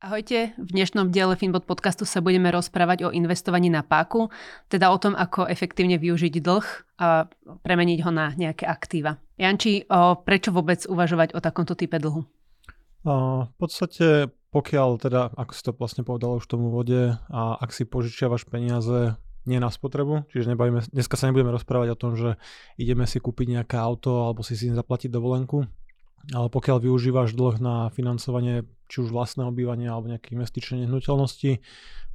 Ahojte, v dnešnom diele Finbot podcastu sa budeme rozprávať o investovaní na páku, teda o tom, ako efektívne využiť dlh a premeniť ho na nejaké aktíva. Janči, prečo vôbec uvažovať o takomto type dlhu? V podstate, pokiaľ teda, ako si to vlastne povedal už v tom úvode, a ak si požičiavaš peniaze nie na spotrebu, čiže nebavíme, dneska sa nebudeme rozprávať o tom, že ideme si kúpiť nejaké auto alebo si si zaplatiť dovolenku, ale pokiaľ využívaš dlh na financovanie či už vlastného bývania alebo nejaké investičné nehnuteľnosti,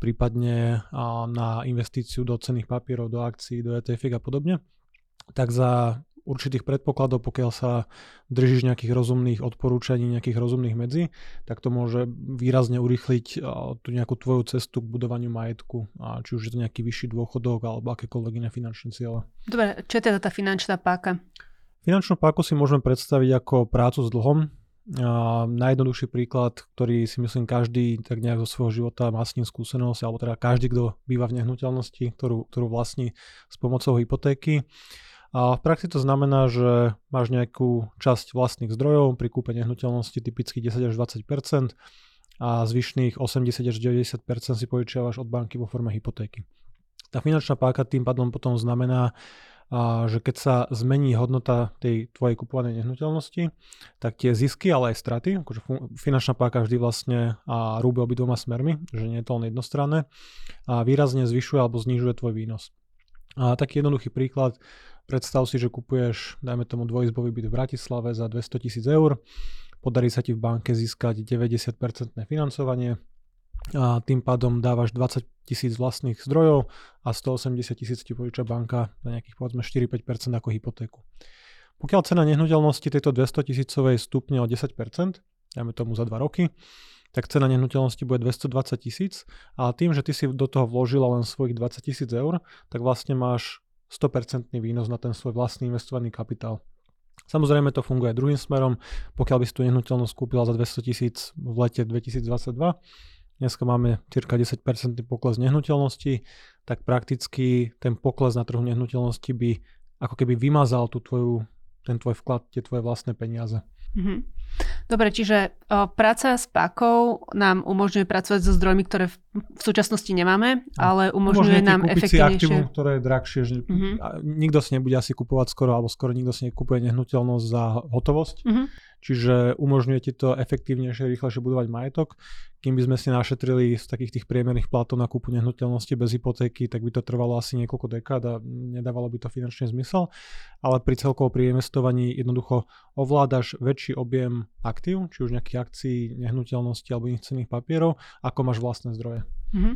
prípadne na investíciu do cenných papierov, do akcií, do ETF a podobne, tak za určitých predpokladov, pokiaľ sa držíš nejakých rozumných odporúčaní, nejakých rozumných medzi, tak to môže výrazne urýchliť tú nejakú tvoju cestu k budovaniu majetku, a či už je to nejaký vyšší dôchodok alebo akékoľvek iné finančné ciele. Dobre, čo je teda tá finančná páka? Finančnú páku si môžeme predstaviť ako prácu s dlhom, a najjednoduchší príklad, ktorý si myslím každý tak nejak zo svojho života má s ním skúsenosť, alebo teda každý, kto býva v nehnuteľnosti, ktorú, ktorú vlastní s pomocou hypotéky. A v praxi to znamená, že máš nejakú časť vlastných zdrojov pri kúpe nehnuteľnosti typicky 10 až 20% a zvyšných 80 až 90% si požičiavaš od banky vo forme hypotéky. Tá finančná páka tým pádom potom znamená, že keď sa zmení hodnota tej tvojej kupovanej nehnuteľnosti, tak tie zisky, ale aj straty, akože finančná páka vždy vlastne a rúbe obidvoma smermi, že nie je to len jednostranné, a výrazne zvyšuje alebo znižuje tvoj výnos. A taký jednoduchý príklad, predstav si, že kupuješ, dajme tomu dvojizbový byt v Bratislave za 200 tisíc eur, podarí sa ti v banke získať 90% financovanie, a tým pádom dávaš 20 tisíc vlastných zdrojov a 180 tisíc ti požiča banka za nejakých povedzme 4-5% ako hypotéku. Pokiaľ cena nehnuteľnosti tejto 200 tisícovej stupne o 10%, dajme tomu za 2 roky, tak cena nehnuteľnosti bude 220 tisíc a tým, že ty si do toho vložila len svojich 20 tisíc eur, tak vlastne máš 100% výnos na ten svoj vlastný investovaný kapitál. Samozrejme to funguje druhým smerom, pokiaľ by si tú nehnuteľnosť kúpila za 200 tisíc v lete 2022, dneska máme cirka 10% pokles nehnuteľnosti, tak prakticky ten pokles na trhu nehnuteľnosti by ako keby vymazal tú tvoju, ten tvoj vklad, tie tvoje vlastné peniaze. Mm-hmm. Dobre, čiže o, práca s pákou nám umožňuje pracovať so zdrojmi, ktoré v, v súčasnosti nemáme, ale umožňuje, umožňuje nám efektívnejšie. Si aktivum, ktoré je drahšie. Že mm-hmm. Nikto si nebude asi kupovať skoro, alebo skoro nikto si nekupuje nehnuteľnosť za hotovosť. Mm-hmm čiže umožňuje ti to efektívnejšie, rýchlejšie budovať majetok. Kým by sme si našetrili z takých tých priemerných platov na kúpu nehnuteľnosti bez hypotéky, tak by to trvalo asi niekoľko dekád a nedávalo by to finančný zmysel. Ale pri celkovo pri investovaní jednoducho ovládaš väčší objem aktív, či už nejakých akcií, nehnuteľnosti alebo iných cenných papierov, ako máš vlastné zdroje. Mm-hmm.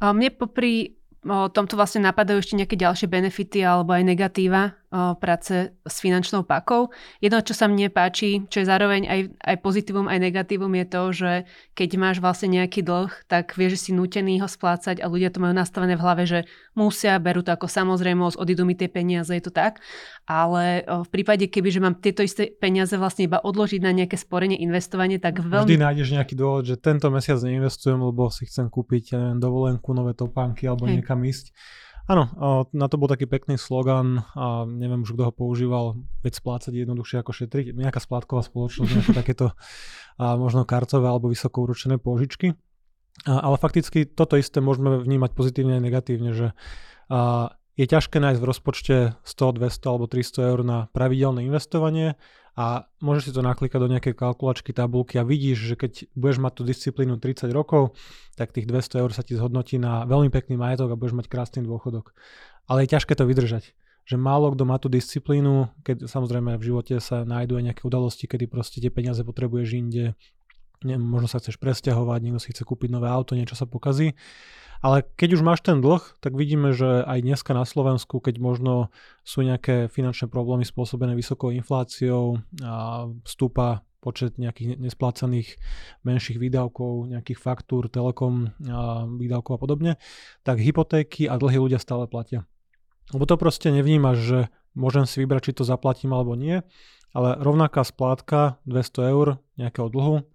A mne popri o tomto vlastne napadajú ešte nejaké ďalšie benefity alebo aj negatíva o, práce s finančnou pakou. Jedno, čo sa mne páči, čo je zároveň aj, aj pozitívum, aj negatívum, je to, že keď máš vlastne nejaký dlh, tak vieš, že si nutený ho splácať a ľudia to majú nastavené v hlave, že musia, berú to ako samozrejmosť, odídu mi tie peniaze, je to tak. Ale v prípade, keby že mám tieto isté peniaze vlastne iba odložiť na nejaké sporenie, investovanie, tak veľmi... Vždy nájdeš nejaký dôvod, že tento mesiac neinvestujem, lebo si chcem kúpiť neviem, dovolenku, nové topánky alebo Hej. niekam niekam ísť. Áno, na to bol taký pekný slogan a neviem už, kto ho používal, veď splácať jednoduchšie ako šetriť. Nejaká splátková spoločnosť, nejaké takéto a možno kartové alebo vysoko uročené pôžičky. A, ale fakticky toto isté môžeme vnímať pozitívne aj negatívne, že a, je ťažké nájsť v rozpočte 100, 200 alebo 300 eur na pravidelné investovanie a môžeš si to naklikať do nejakej kalkulačky, tabulky a vidíš, že keď budeš mať tú disciplínu 30 rokov, tak tých 200 eur sa ti zhodnotí na veľmi pekný majetok a budeš mať krásny dôchodok. Ale je ťažké to vydržať že málo kto má tú disciplínu, keď samozrejme v živote sa nájdú aj nejaké udalosti, kedy proste tie peniaze potrebuješ inde, neviem, možno sa chceš presťahovať, niekto si chce kúpiť nové auto, niečo sa pokazí ale keď už máš ten dlh, tak vidíme, že aj dneska na Slovensku, keď možno sú nejaké finančné problémy spôsobené vysokou infláciou a vstúpa počet nejakých nesplácaných menších výdavkov, nejakých faktúr, telekom a výdavkov a podobne, tak hypotéky a dlhy ľudia stále platia. Lebo to proste nevnímaš, že môžem si vybrať, či to zaplatím alebo nie, ale rovnaká splátka 200 eur nejakého dlhu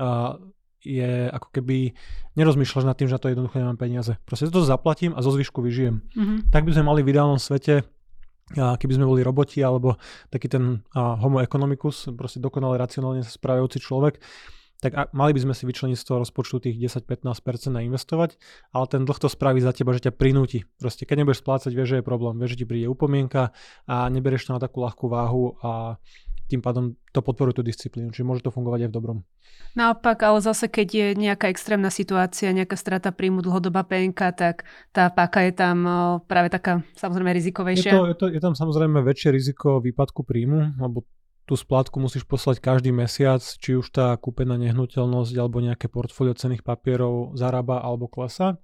a je ako keby nerozmýšľaš nad tým, že na to jednoducho nemám peniaze. Proste to zaplatím a zo zvyšku vyžijem. Mm-hmm. Tak by sme mali v ideálnom svete, keby sme boli roboti alebo taký ten homo economicus, proste dokonale racionálne sa správajúci človek, tak mali by sme si vyčleniť z toho rozpočtu tých 10-15% a investovať, ale ten dlh to spraví za teba, že ťa prinúti. Proste keď nebudeš splácať, vieš, že je problém, vieš, že ti príde upomienka a nebereš to na takú ľahkú váhu a tým pádom to podporuje tú disciplínu, čiže môže to fungovať aj v dobrom. Naopak, ale zase keď je nejaká extrémna situácia, nejaká strata príjmu, dlhodobá PNK, tak tá páka je tam práve taká samozrejme rizikovejšia. Je, to, je, to, je tam samozrejme väčšie riziko výpadku príjmu, lebo tú splátku musíš poslať každý mesiac, či už tá kúpená nehnuteľnosť alebo nejaké portfólio cených papierov zarába alebo klesa.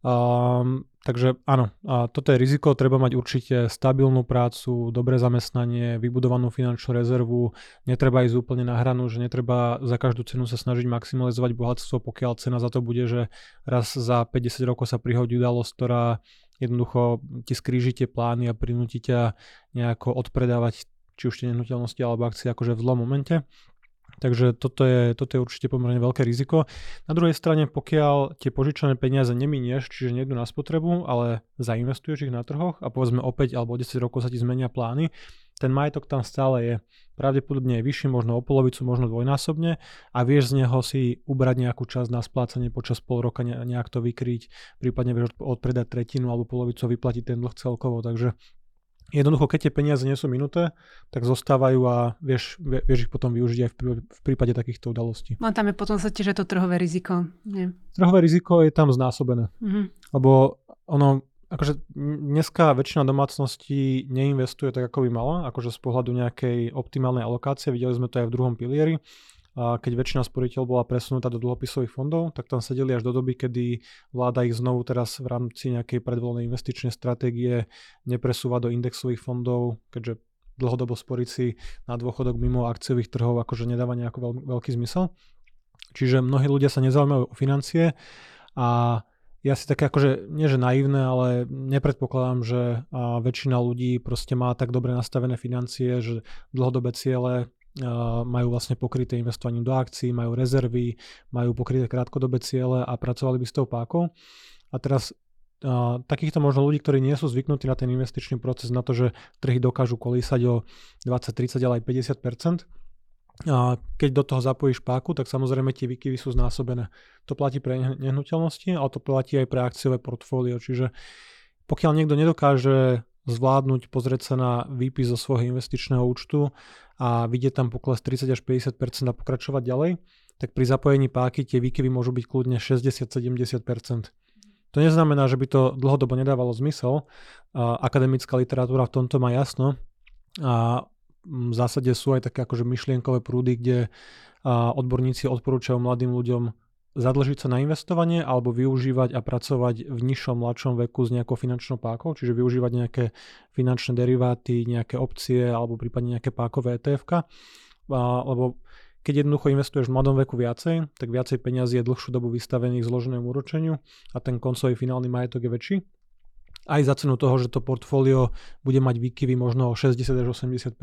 Um, takže áno, a toto je riziko, treba mať určite stabilnú prácu, dobré zamestnanie, vybudovanú finančnú rezervu, netreba ísť úplne na hranu, že netreba za každú cenu sa snažiť maximalizovať bohatstvo, pokiaľ cena za to bude, že raz za 50 rokov sa prihodí udalosť, ktorá jednoducho ti skríži tie plány a prinúti ťa nejako odpredávať či už tie nehnuteľnosti alebo akcie akože v zlom momente. Takže toto je, toto je určite pomerne veľké riziko. Na druhej strane, pokiaľ tie požičané peniaze neminieš, čiže nejdu na spotrebu, ale zainvestuješ ich na trhoch a povedzme o 5 alebo 10 rokov sa ti zmenia plány, ten majetok tam stále je. Pravdepodobne je vyšší, možno o polovicu, možno dvojnásobne a vieš z neho si ubrať nejakú časť na splácanie počas pol roka, nejak to vykryť, prípadne vieš odpredať tretinu alebo polovicu vyplatiť ten dlh celkovo. Takže Jednoducho, keď tie peniaze nie sú minuté, tak zostávajú a vieš, vieš ich potom využiť aj v, v prípade takýchto udalostí. No tam je potom sa tiež to trhové riziko. Nie. Trhové riziko je tam znásobené. Mm-hmm. Lebo ono, akože dneska väčšina domácností neinvestuje tak, ako by mala, akože z pohľadu nejakej optimálnej alokácie. Videli sme to aj v druhom pilieri a keď väčšina sporiteľ bola presunutá do dlhopisových fondov, tak tam sedeli až do doby, kedy vláda ich znovu teraz v rámci nejakej predvoľnej investičnej stratégie nepresúva do indexových fondov, keďže dlhodobo sporiť si na dôchodok mimo akciových trhov akože nedáva nejaký veľ, veľký zmysel. Čiže mnohí ľudia sa nezaujímajú o financie a ja si také akože, nie že naivné, ale nepredpokladám, že väčšina ľudí proste má tak dobre nastavené financie, že dlhodobé ciele majú vlastne pokryté investovaním do akcií, majú rezervy, majú pokryté krátkodobé ciele a pracovali by s tou pákou. A teraz takýchto možno ľudí, ktorí nie sú zvyknutí na ten investičný proces, na to, že trhy dokážu kolísať o 20, 30, ale aj 50%, a keď do toho zapojíš páku, tak samozrejme tie výkyvy sú znásobené. To platí pre nehnuteľnosti, ale to platí aj pre akciové portfólio. Čiže pokiaľ niekto nedokáže zvládnuť, pozrieť sa na výpis zo svojho investičného účtu a vidieť tam pokles 30 až 50% a pokračovať ďalej, tak pri zapojení páky tie výkyvy môžu byť kľudne 60-70%. To neznamená, že by to dlhodobo nedávalo zmysel. Akademická literatúra v tomto má jasno a v zásade sú aj také akože myšlienkové prúdy, kde odborníci odporúčajú mladým ľuďom zadlžiť sa na investovanie alebo využívať a pracovať v nižšom, mladšom veku s nejakou finančnou pákou, čiže využívať nejaké finančné deriváty, nejaké opcie alebo prípadne nejaké pákové etf lebo keď jednoducho investuješ v mladom veku viacej, tak viacej peniazí je dlhšiu dobu vystavených zloženému úročeniu a ten koncový finálny majetok je väčší. Aj za cenu toho, že to portfólio bude mať výkyvy možno o 60 až 80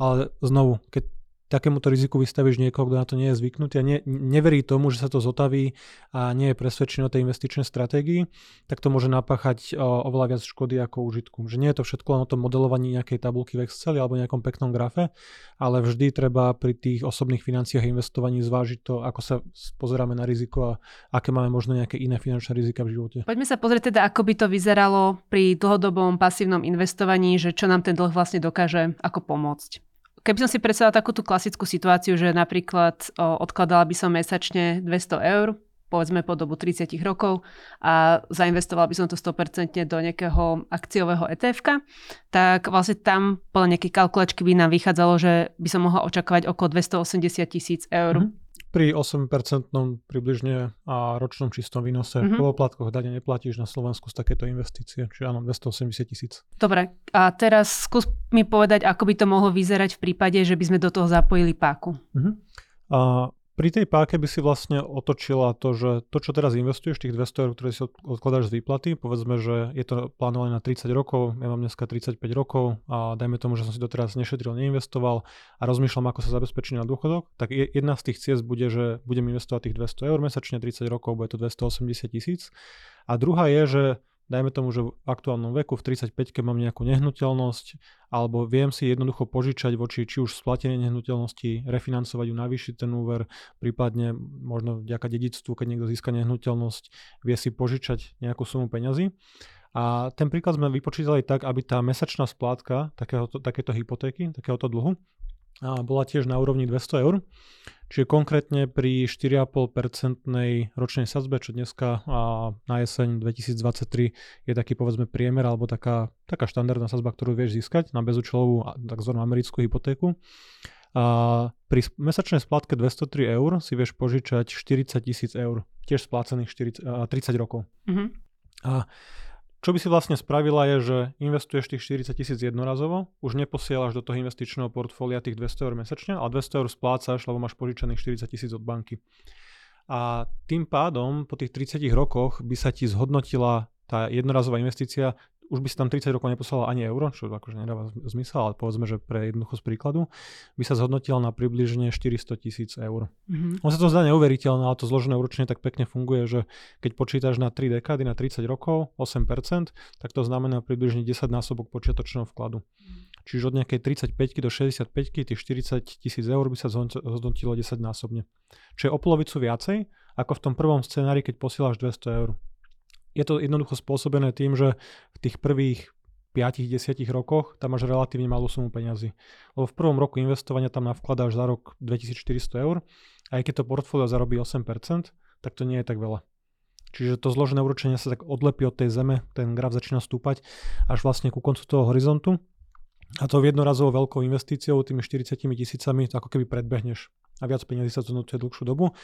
Ale znovu, keď takémuto riziku vystavíš niekoho, kto na to nie je zvyknutý a ne, neverí tomu, že sa to zotaví a nie je presvedčený o tej investičnej stratégii, tak to môže napáchať oveľa viac škody ako užitku. Že nie je to všetko len o tom modelovaní nejakej tabulky v Exceli alebo nejakom peknom grafe, ale vždy treba pri tých osobných financiách investovaní zvážiť to, ako sa pozeráme na riziko a aké máme možno nejaké iné finančné rizika v živote. Poďme sa pozrieť teda, ako by to vyzeralo pri dlhodobom pasívnom investovaní, že čo nám ten dlh vlastne dokáže ako pomôcť. Keby som si predstavila takúto klasickú situáciu, že napríklad o, odkladala by som mesačne 200 eur, povedzme po dobu 30 rokov a zainvestovala by som to 100% do nejakého akciového etf tak vlastne tam podľa nejakej kalkulačky by nám vychádzalo, že by som mohla očakávať okolo 280 tisíc eur. Mm-hmm pri 8% približne a ročnom čistom výnose. Mm-hmm. Po poplatkoch dane neplatíš na Slovensku z takéto investície, čiže áno, 280 tisíc. Dobre, a teraz skús mi povedať, ako by to mohlo vyzerať v prípade, že by sme do toho zapojili páku. Mm-hmm. A pri tej páke by si vlastne otočila to, že to, čo teraz investuješ, tých 200 eur, ktoré si odkladáš z výplaty, povedzme, že je to plánované na 30 rokov, ja mám dneska 35 rokov a dajme tomu, že som si doteraz nešetril, neinvestoval a rozmýšľam, ako sa zabezpečí na dôchodok, tak jedna z tých ciest bude, že budem investovať tých 200 eur mesačne, 30 rokov, bude to 280 tisíc. A druhá je, že dajme tomu, že v aktuálnom veku v 35 mám nejakú nehnuteľnosť, alebo viem si jednoducho požičať voči či už splatenej nehnuteľnosti, refinancovať ju, navýšiť ten úver, prípadne možno vďaka dedictvu, keď niekto získa nehnuteľnosť, vie si požičať nejakú sumu peňazí. A ten príklad sme vypočítali tak, aby tá mesačná splátka takéhoto, takéto hypotéky, takéhoto dlhu, a bola tiež na úrovni 200 eur. Čiže konkrétne pri 4,5% ročnej sadzbe, čo dneska a na jeseň 2023 je taký povedzme priemer alebo taká, taká štandardná sadzba, ktorú vieš získať na bezúčelovú tzv. americkú hypotéku. A pri mesačnej splátke 203 eur si vieš požičať 40 tisíc eur, tiež splácených 40, 30 rokov. Mm-hmm. A čo by si vlastne spravila je, že investuješ tých 40 tisíc jednorazovo, už neposielaš do toho investičného portfólia tých 200 eur mesačne, ale 200 eur splácaš, lebo máš požičaných 40 tisíc od banky. A tým pádom po tých 30 rokoch by sa ti zhodnotila tá jednorazová investícia už by si tam 30 rokov neposlala ani euro, čo akože nedáva zmysel, ale povedzme, že pre jednoducho z príkladu, by sa zhodnotila na približne 400 tisíc eur. Mm-hmm. On sa to zdá neuveriteľné, ale to zložené úročne tak pekne funguje, že keď počítaš na 3 dekády, na 30 rokov, 8%, tak to znamená približne 10 násobok počiatočného vkladu. Čiže od nejakej 35 do 65 tých 40 tisíc eur by sa zhodnotilo 10 násobne. Čo je o polovicu viacej, ako v tom prvom scenári, keď posielaš 200 eur je to jednoducho spôsobené tým, že v tých prvých 5-10 rokoch tam máš relatívne malú sumu peňazí. Lebo v prvom roku investovania tam navkladáš za rok 2400 eur aj keď to portfólio zarobí 8%, tak to nie je tak veľa. Čiže to zložené úročenie sa tak odlepí od tej zeme, ten graf začína stúpať až vlastne ku koncu toho horizontu. A to jednorazovou veľkou investíciou, tými 40 tisícami, to ako keby predbehneš a viac peniazí sa zhodnotuje dlhšiu dobu.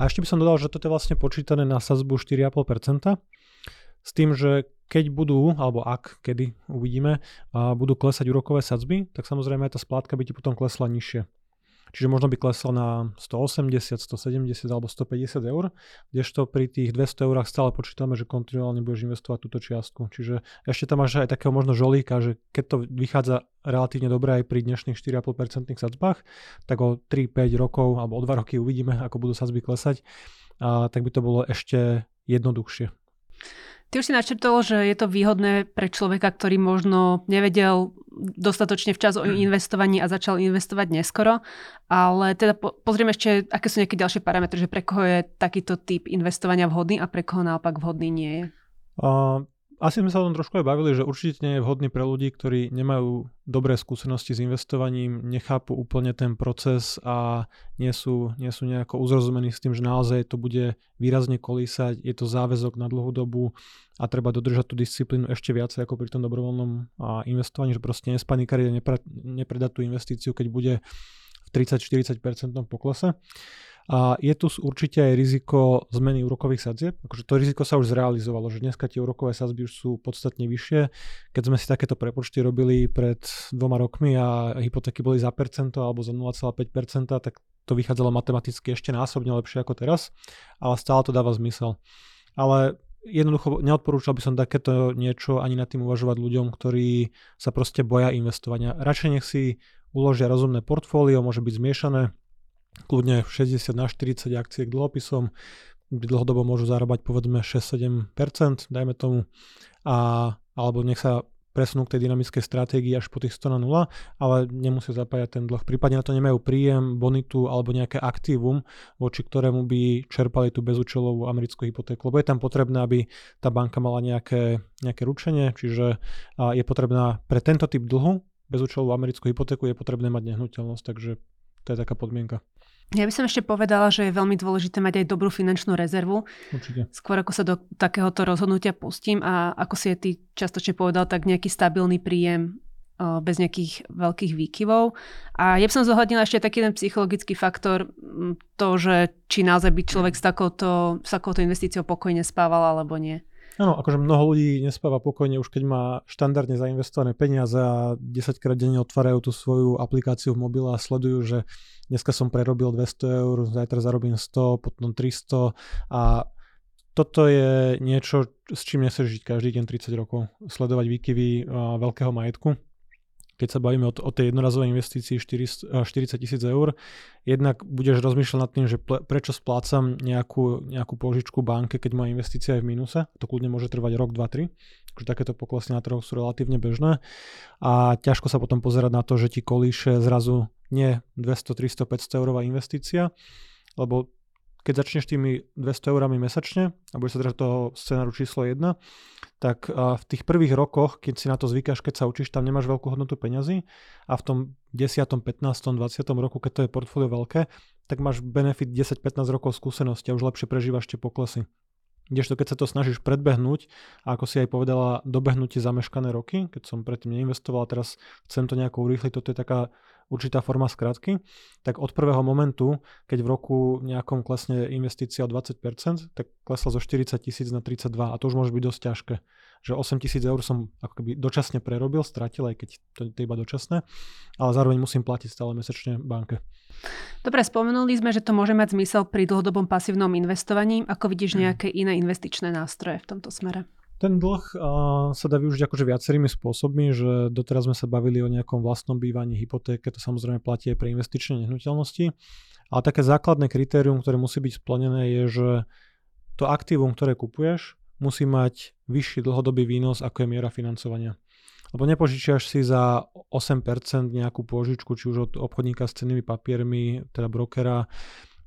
A ešte by som dodal, že toto je vlastne počítané na sazbu 4,5%, s tým, že keď budú, alebo ak, kedy uvidíme, budú klesať úrokové sadzby, tak samozrejme tá splátka by ti potom klesla nižšie. Čiže možno by klesla na 180, 170 alebo 150 eur, kdežto pri tých 200 eurách stále počítame, že kontinuálne budeš investovať túto čiastku. Čiže ešte tam máš aj takého možno žolíka, že keď to vychádza relatívne dobre aj pri dnešných 4,5% sadzbách, tak o 3-5 rokov alebo o 2 roky uvidíme, ako budú sadzby klesať, a tak by to bolo ešte jednoduchšie. Ty už si načrtol, že je to výhodné pre človeka, ktorý možno nevedel dostatočne včas o mhm. investovaní a začal investovať neskoro, ale teda po, pozrieme ešte, aké sú nejaké ďalšie parametre, že pre koho je takýto typ investovania vhodný a pre koho naopak vhodný nie je. Uh, asi sme sa o tom trošku aj bavili, že určite nie je vhodný pre ľudí, ktorí nemajú dobré skúsenosti s investovaním, nechápu úplne ten proces a nie sú, nie sú nejako uzrozumení s tým, že naozaj to bude výrazne kolísať, je to záväzok na dlhú dobu a treba dodržať tú disciplínu ešte viacej ako pri tom dobrovoľnom investovaní, že proste nespanikariť a nepre, nepredať tú investíciu, keď bude v 30-40% poklese. A je tu určite aj riziko zmeny úrokových sadzieb. Akože to riziko sa už zrealizovalo, že dneska tie úrokové sadzby už sú podstatne vyššie. Keď sme si takéto prepočty robili pred dvoma rokmi a hypotéky boli za percento alebo za 0,5%, tak to vychádzalo matematicky ešte násobne lepšie ako teraz, ale stále to dáva zmysel. Ale jednoducho neodporúčal by som takéto niečo ani nad tým uvažovať ľuďom, ktorí sa proste boja investovania. Radšej nech si uložia rozumné portfólio, môže byť zmiešané, kľudne 60 na 40 akcie k dlhopisom, dlhodobo môžu zarábať povedzme 6-7%, dajme tomu, a, alebo nech sa presunú k tej dynamickej stratégii až po tých 100 na 0, ale nemusia zapájať ten dlh. Prípadne na to nemajú príjem, bonitu alebo nejaké aktívum, voči ktorému by čerpali tú bezúčelovú americkú hypotéku. Lebo je tam potrebné, aby tá banka mala nejaké, nejaké ručenie, čiže je potrebná pre tento typ dlhu bezúčelovú americkú hypotéku je potrebné mať nehnuteľnosť, takže to je taká podmienka. Ja by som ešte povedala, že je veľmi dôležité mať aj dobrú finančnú rezervu. Určite. Skôr ako sa do takéhoto rozhodnutia pustím a ako si je ty častočne povedal, tak nejaký stabilný príjem bez nejakých veľkých výkyvov. A ja by som zohľadnila ešte taký ten psychologický faktor, to, že či naozaj by človek s takouto, s takouto investíciou pokojne spával alebo nie. Áno, akože mnoho ľudí nespáva pokojne už keď má štandardne zainvestované peniaze a 10 krát denne otvárajú tú svoju aplikáciu v mobile a sledujú, že dneska som prerobil 200 eur, zajtra zarobím 100, potom 300 a toto je niečo, s čím nechceš žiť každý deň 30 rokov. Sledovať výkyvy veľkého majetku. Keď sa bavíme o, o tej jednorazovej investícii 40 tisíc eur, jednak budeš rozmýšľať nad tým, že ple, prečo splácam nejakú, nejakú požičku banke, keď moja investícia je v mínuse. To kľudne môže trvať rok, dva, tri. Takže takéto poklesy na trhu sú relatívne bežné. A ťažko sa potom pozerať na to, že ti kolíše zrazu nie 200, 300, 500 eurová investícia, lebo keď začneš tými 200 eurami mesačne a budeš sa držať toho scenáru číslo 1, tak v tých prvých rokoch, keď si na to zvykáš, keď sa učíš, tam nemáš veľkú hodnotu peňazí a v tom 10., 15., 20. roku, keď to je portfólio veľké, tak máš benefit 10-15 rokov skúsenosti a už lepšie prežívaš tie poklesy. Kdežto keď sa to snažíš predbehnúť, a ako si aj povedala, dobehnúť tie zameškané roky, keď som predtým neinvestoval a teraz chcem to nejako urýchliť, toto je taká určitá forma skratky, tak od prvého momentu, keď v roku nejakom klesne investícia o 20%, tak klesla zo 40 tisíc na 32 a to už môže byť dosť ťažké. Že 8 tisíc eur som ako keby dočasne prerobil, stratil, aj keď to, je iba dočasné, ale zároveň musím platiť stále mesačne banke. Dobre, spomenuli sme, že to môže mať zmysel pri dlhodobom pasívnom investovaní. Ako vidíš hmm. nejaké iné investičné nástroje v tomto smere? Ten dlh uh, sa dá využiť akože viacerými spôsobmi, že doteraz sme sa bavili o nejakom vlastnom bývaní, hypotéke, to samozrejme platí aj pre investičné nehnuteľnosti. Ale také základné kritérium, ktoré musí byť splnené, je, že to aktívum, ktoré kupuješ, musí mať vyšší dlhodobý výnos, ako je miera financovania. Lebo nepožičiaš si za 8% nejakú pôžičku, či už od obchodníka s cennými papiermi, teda brokera,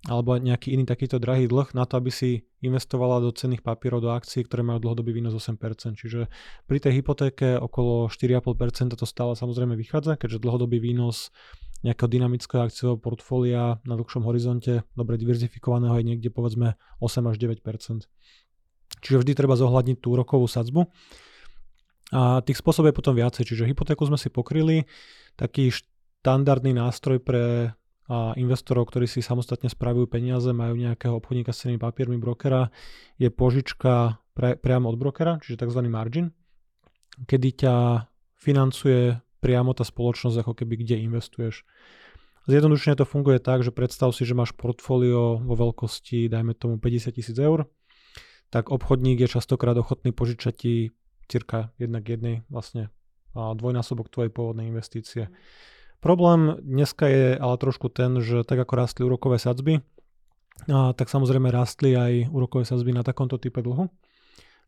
alebo nejaký iný takýto drahý dlh na to, aby si investovala do cenných papierov, do akcií, ktoré majú dlhodobý výnos 8%. Čiže pri tej hypotéke okolo 4,5% to stále samozrejme vychádza, keďže dlhodobý výnos nejakého dynamického akciového portfólia na dlhšom horizonte, dobre diverzifikovaného je niekde povedzme 8 až 9%. Čiže vždy treba zohľadniť tú rokovú sadzbu. A tých spôsobov je potom viacej, čiže hypotéku sme si pokryli, taký štandardný nástroj pre a investorov, ktorí si samostatne spravujú peniaze, majú nejakého obchodníka s cenými papiermi brokera, je požička pre, priamo od brokera, čiže tzv. margin, kedy ťa financuje priamo tá spoločnosť, ako keby kde investuješ. Zjednodušene to funguje tak, že predstav si, že máš portfólio vo veľkosti, dajme tomu 50 tisíc eur, tak obchodník je častokrát ochotný požičať ti cirka jednak jednej vlastne dvojnásobok tvojej pôvodnej investície. Problém dneska je ale trošku ten, že tak ako rastli úrokové sadzby, a tak samozrejme rastli aj úrokové sadzby na takomto type dlhu.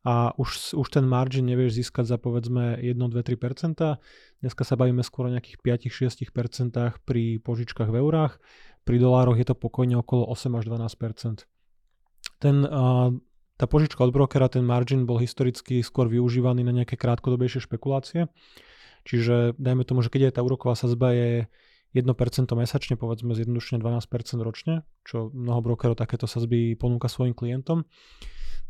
A už, už ten margin nevieš získať za povedzme 1, 2, 3%. Dneska sa bavíme skôr o nejakých 5-6% pri požičkách v eurách. Pri dolároch je to pokojne okolo 8 až 12%. Ten, tá požička od brokera, ten margin bol historicky skôr využívaný na nejaké krátkodobejšie špekulácie. Čiže dajme tomu, že keď je tá úroková sazba je 1% mesačne, povedzme zjednodušene 12% ročne, čo mnoho brokerov takéto sazby ponúka svojim klientom,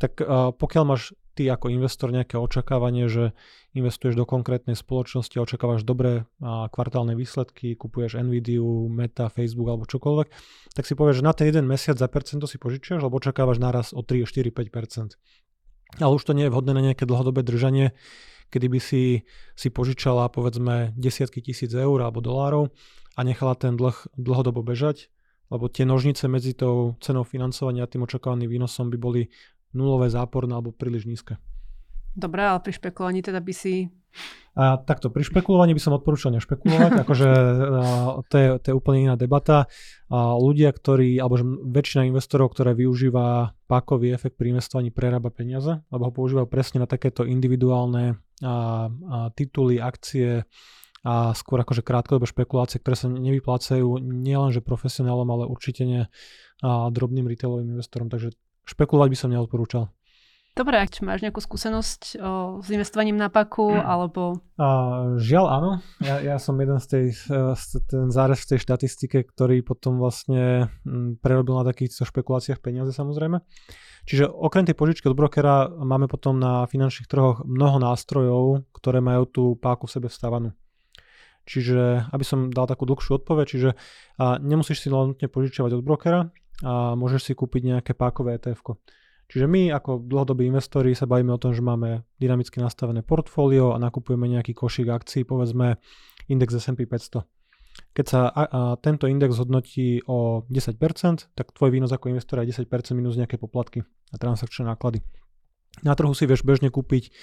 tak pokiaľ máš ty ako investor nejaké očakávanie, že investuješ do konkrétnej spoločnosti a očakávaš dobré kvartálne výsledky, kupuješ Nvidia, Meta, Facebook alebo čokoľvek, tak si povieš, že na ten jeden mesiac za percento si požičiaš, lebo očakávaš naraz o 3, 4, 5%. Ale už to nie je vhodné na nejaké dlhodobé držanie, kedy by si, si požičala povedzme desiatky tisíc eur alebo dolárov a nechala ten dlh dlhodobo bežať, lebo tie nožnice medzi tou cenou financovania a tým očakávaným výnosom by boli nulové záporné alebo príliš nízke. Dobre, ale pri špekulovaní teda by si... A takto, pri špekulovaní by som odporúčal nešpekulovať, akože to, je, to je úplne iná debata. A ľudia, ktorí, alebo že väčšina investorov, ktoré využíva pákový efekt pri investovaní, prerába peniaze, lebo ho používajú presne na takéto individuálne a, a tituly, akcie a skôr akože krátkodobé špekulácie, ktoré sa nevyplácajú nielenže profesionálom, ale určite nie a drobným retailovým investorom, takže špekulovať by som neodporúčal. Dobre, ak máš nejakú skúsenosť o, s investovaním na paku, mm. alebo... A, žiaľ áno, ja, ja som jeden z tej, z ten zárez v tej štatistike, ktorý potom vlastne m, mm, prerobil na takýchto špekuláciách peniaze samozrejme. Čiže okrem tej požičky od brokera máme potom na finančných trhoch mnoho nástrojov, ktoré majú tú páku v sebe vstávanú. Čiže, aby som dal takú dlhšiu odpoveď, čiže a nemusíš si len nutne požičiavať od brokera a môžeš si kúpiť nejaké pákové ETF. Čiže my ako dlhodobí investori sa bavíme o tom, že máme dynamicky nastavené portfólio a nakupujeme nejaký košík akcií, povedzme index S&P 500. Keď sa a, a, tento index hodnotí o 10%, tak tvoj výnos ako investora je 10% minus nejaké poplatky a transakčné náklady. Na trhu si vieš bežne kúpiť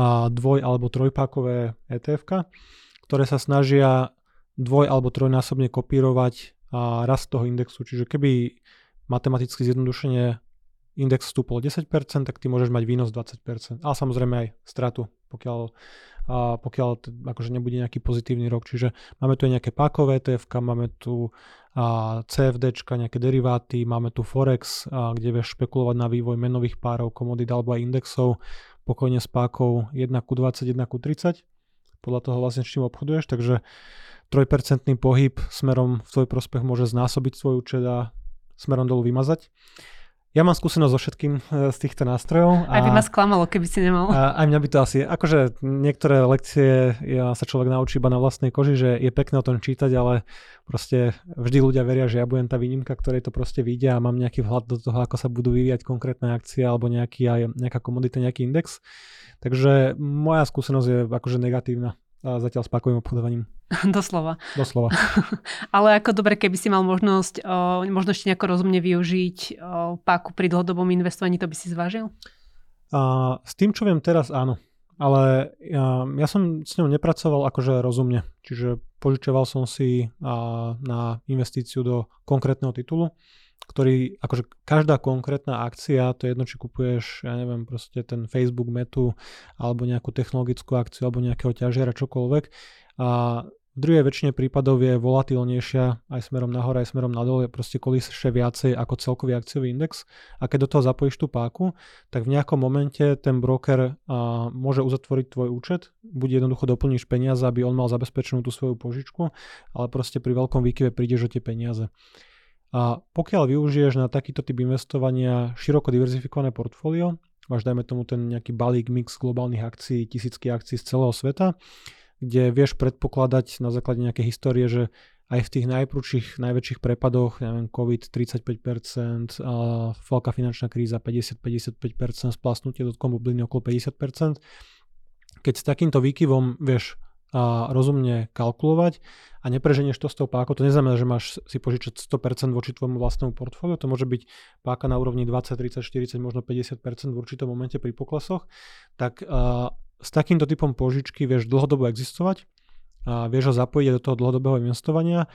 a, dvoj- alebo trojpákové etf ktoré sa snažia dvoj alebo trojnásobne kopírovať a rast toho indexu. Čiže keby matematicky zjednodušenie index vstúpol 10%, tak ty môžeš mať výnos 20%. Ale samozrejme aj stratu, pokiaľ, a pokiaľ akože nebude nejaký pozitívny rok. Čiže máme tu aj nejaké pákové ETF, máme tu a CFD, nejaké deriváty, máme tu Forex, a kde vieš špekulovať na vývoj menových párov, komodít alebo aj indexov, pokojne s pákou 1 ku 20, 1 ku 30. Podľa toho vlastne s čím obchoduješ, takže 3% pohyb smerom v tvoj prospech môže znásobiť svoj účet a smerom dolu vymazať. Ja mám skúsenosť so všetkým e, z týchto nástrojov. A, aj by ma sklamalo, keby si nemal. A aj mňa by to asi, akože niektoré lekcie ja sa človek naučí iba na vlastnej koži, že je pekné o tom čítať, ale proste vždy ľudia veria, že ja budem tá výnimka, ktorej to proste vyjde a mám nejaký vhľad do toho, ako sa budú vyvíjať konkrétne akcie alebo nejaký, aj nejaká komodita, nejaký index. Takže moja skúsenosť je akože negatívna a zatiaľ s pakovým obchodovaním. Doslova. Doslova. Ale ako dobre, keby si mal možnosť o, možno ešte nejako rozumne využiť o, páku pri dlhodobom investovaní, to by si zvážil? A, s tým, čo viem teraz, áno. Ale ja, ja som s ňou nepracoval akože rozumne. Čiže požičoval som si a, na investíciu do konkrétneho titulu ktorý, akože každá konkrétna akcia, to je jedno, či kupuješ, ja neviem, proste ten Facebook metu, alebo nejakú technologickú akciu, alebo nejakého ťažiara, čokoľvek. A v druhej väčšine prípadov je volatilnejšia aj smerom nahor, aj smerom nadol, je proste kolíše viacej ako celkový akciový index. A keď do toho zapojíš tú páku, tak v nejakom momente ten broker a, môže uzatvoriť tvoj účet, buď jednoducho doplníš peniaze, aby on mal zabezpečenú tú svoju požičku, ale proste pri veľkom výkyve prídeš o tie peniaze. A pokiaľ využiješ na takýto typ investovania široko diverzifikované portfólio, máš dajme tomu ten nejaký balík mix globálnych akcií, tisícky akcií z celého sveta, kde vieš predpokladať na základe nejakej histórie, že aj v tých najprúčších, najväčších prepadoch, neviem, COVID 35%, a veľká finančná kríza 50-55%, splasnutie dotkom bubliny okolo 50%. Keď s takýmto výkyvom vieš a rozumne kalkulovať a nepreženieš to s tou pákou, to neznamená, že máš si požičať 100% voči tvojmu vlastnému portfóliu, to môže byť páka na úrovni 20, 30, 40, možno 50% v určitom momente pri poklesoch, tak uh, s takýmto typom požičky vieš dlhodobo existovať a vieš ho zapojiť do toho dlhodobého investovania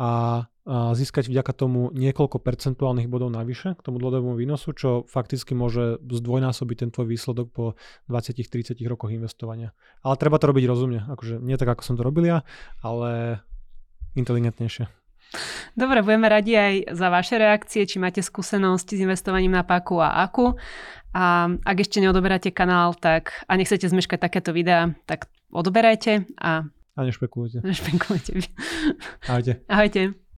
a získať vďaka tomu niekoľko percentuálnych bodov navyše k tomu dlhodobému výnosu, čo fakticky môže zdvojnásobiť ten tvoj výsledok po 20-30 rokoch investovania. Ale treba to robiť rozumne, akože nie tak, ako som to robil ja, ale inteligentnejšie. Dobre, budeme radi aj za vaše reakcie, či máte skúsenosti s investovaním na paku a aku. A ak ešte neodoberáte kanál, tak a nechcete zmeškať takéto videá, tak odoberajte a... A nešpekulujte. Nešpekulujte. Ahojte. Ahojte.